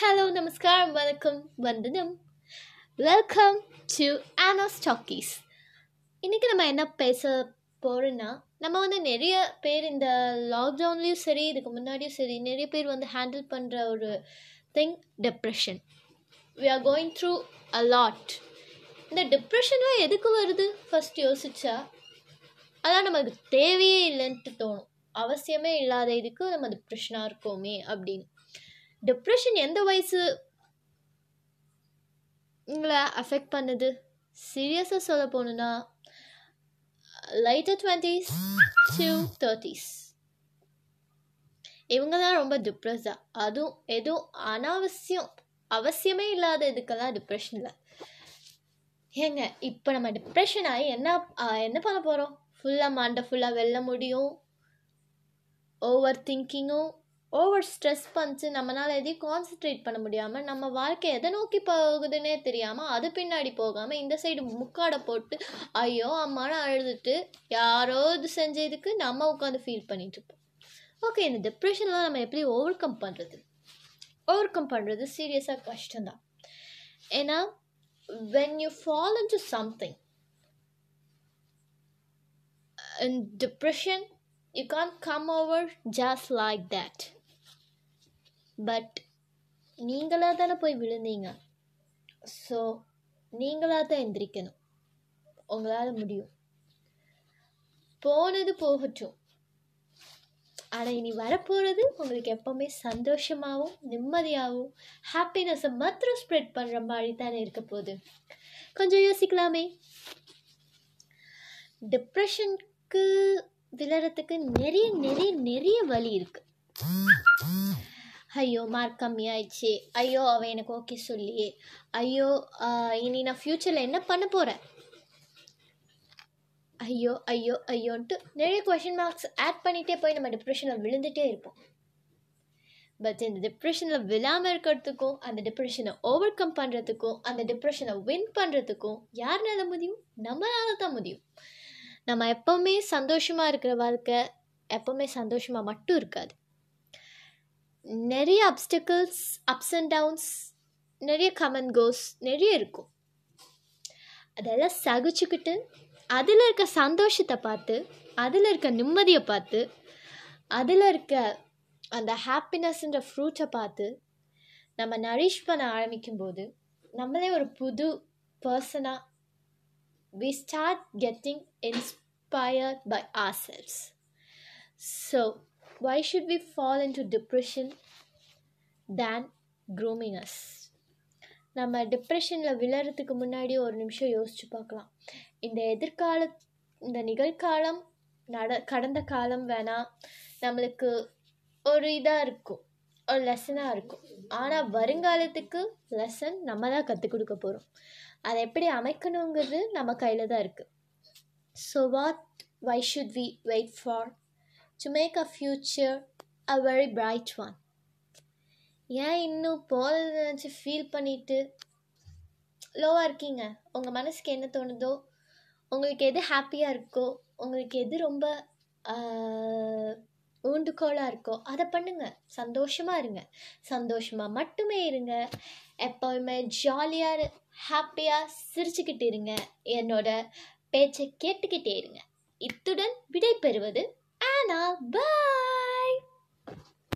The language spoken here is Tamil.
ஹலோ நமஸ்காரம் வணக்கம் வந்தனம் வெல்கம் டு ஆனோஸ் டாக்கீஸ் இன்றைக்கி நம்ம என்ன பேச போகிறோன்னா நம்ம வந்து நிறைய பேர் இந்த லாக்டவுன்லேயும் சரி இதுக்கு முன்னாடியும் சரி நிறைய பேர் வந்து ஹேண்டில் பண்ணுற ஒரு thing depression we are going through a lot இந்த டிப்ரெஷன்லாம் எதுக்கு வருது? ஃபஸ்ட் யோசிச்சா அதான் நமக்கு தேவையே இல்லைன்ட்டு தோணும். அவசியமே இல்லாத இதுக்கு நம்ம டிப்ரெஷனாக இருக்கோமே அப்படின்னு. டிப்ரெஷன் எந்த வயசு உங்களை அஃபெக்ட் பண்ணுது? சீரியஸாக சொல்ல போகணுன்னா லைட்டர் டுவெண்ட்டீஸ் டூ தேர்ட்டிஸ் இவங்க தான் ரொம்ப டிப்ரெஸ்டாக அதுவும் எதுவும் அனாவசியம் அவசியமே இல்லாத இதுக்கெல்லாம் டிப்ரெஷனில் ஏங்க இப்போ நம்ம டிப்ரெஷன் ஆகி என்ன என்ன பண்ண போகிறோம் ஃபுல்லாக மண்டை ஃபுல்லாக வெல்ல முடியும். ஓவர் திங்கிங்கும் ஓவர் ஸ்ட்ரெஸ் பண்ணிச்சு நம்மளால் எதையும் கான்சென்ட்ரேட் பண்ண முடியாமல் நம்ம வாழ்க்கை எதை நோக்கி போகுதுன்னே தெரியாமல் அது பின்னாடி போகாமல் இந்த சைடு முக்காடை போட்டு ஐயோ அம்மானு அழுதுட்டு யாரோ இது செஞ்சதுக்கு நம்ம உட்காந்து ஃபீல் பண்ணிகிட்ருப்போம் இருப்போம் ஓகே இந்த டிப்ரெஷன்லாம் நம்ம எப்படி ஓவர் கம் பண்ணுறது ஓவர் கம் பண்ணுறது சீரியஸாக கஷ்டம்தான் ஏன்னா when you follow to something in depression you can't come over just like that. But நீங்களாக தானே போய் விழுந்தீங்க. ஸோ நீங்களாக தான் எந்திரிக்கணும். உங்களால் முடியும். போனது போகட்டும். ஆனால் இனி வரப்போகிறது உங்களுக்கு எப்போவுமே சந்தோஷமாகவும் நிம்மதியாகவும் ஹாப்பினஸை மாத்திரம் ஸ்ப்ரெட் பண்ணுற மாதிரி தானே இருக்க போகுது. கொஞ்சம் யோசிக்கலாமே. டிப்ரெஷனுக்கு விழறதுக்கு நிறைய நிறைய நிறைய வழி இருக்குது ஐயோ மார்க் கம்மியாயிடுச்சு ஐயோ அவன் எனக்கு ஓகே சொல்லியே ஐயோ இனி நான் ஃப்யூச்சரில் என்ன பண்ண போகிறேன் ஐயோ ஐயோ ஐயோன்ட்டு நிறைய கொஷின் மார்க்ஸ் ஆட் பண்ணிகிட்டே போய் நம்ம டிப்ரெஷனில் விழுந்துகிட்டே இருப்போம். பட் இந்த டிப்ரெஷனில் விழாமல் இருக்கிறதுக்கும் அந்த டிப்ரெஷனை ஓவர் கம் பண்ணுறதுக்கும் அந்த டிப்ரெஷனை வின் பண்ணுறதுக்கும் யாருனால முடியும்? நம்மளால தான் முடியும். நம்ம எப்போவுமே சந்தோஷமாக இருக்கிற வாழ்க்கை எப்போவுமே சந்தோஷமாக மட்டும் இருக்காது. நிறைய அப்ஸ்டக்கிள்ஸ் அப்ஸ் அண்ட் டவுன்ஸ் நிறைய கமன் கோஸ் நிறைய இருக்கும். அதெல்லாம் சகிச்சுக்கிட்டு அதில் இருக்க சந்தோஷத்தை பார்த்து அதில் இருக்க நிம்மதியை பார்த்து அதில் இருக்க அந்த ஹாப்பினஸ்ன்ற ஃப்ரூட்டை பார்த்து நம்ம நரிஷ் பண்ண ஆரம்பிக்கும்போது நம்மளே ஒரு புது பர்சனாக we start getting inspired by ourselves so why should we fall into depression than grooming us? நம்ம டிப்ரெஷனில் விழறதுக்கு முன்னாடி ஒரு நிமிஷம் யோசிச்சு பார்க்கலாம். இந்த எதிர்கால இந்த நிகழ்காலம் நட கடந்த காலம் வேணால் நம்மளுக்கு ஒரு இதாக இருக்கும். ஒரு லெசனாக இருக்கும். ஆனால் வருங்காலத்துக்கு லெசன் நம்ம தான் கற்றுக் கொடுக்க போகிறோம் அதை எப்படி அமைக்கணுங்கிறது நம்ம கையில் தான் இருக்குது so what why should we wait for to make a future a very bright one ஏன் இன்னும் போகிறத நினச்சி ஃபீல் பண்ணிட்டு லோவாக இருக்கீங்க? உங்கள் மனசுக்கு என்ன தோணுதோ உங்களுக்கு எது ஹாப்பியாக இருக்கோ உங்களுக்கு எது ரொம்ப ஊண்டுகோலாக இருக்கோ அதை பண்ணுங்கள் சந்தோஷமாக இருங்க. சந்தோஷமாக மட்டுமே இருங்க. எப்போவுமே ஜாலியாக ஹாப்பியாக சிரிச்சுக்கிட்டு இருங்க. என்னோட பேச்சை கேட்டுக்கிட்டே இருங்க. இத்துடன் விடை பெறுவது ஆனா பை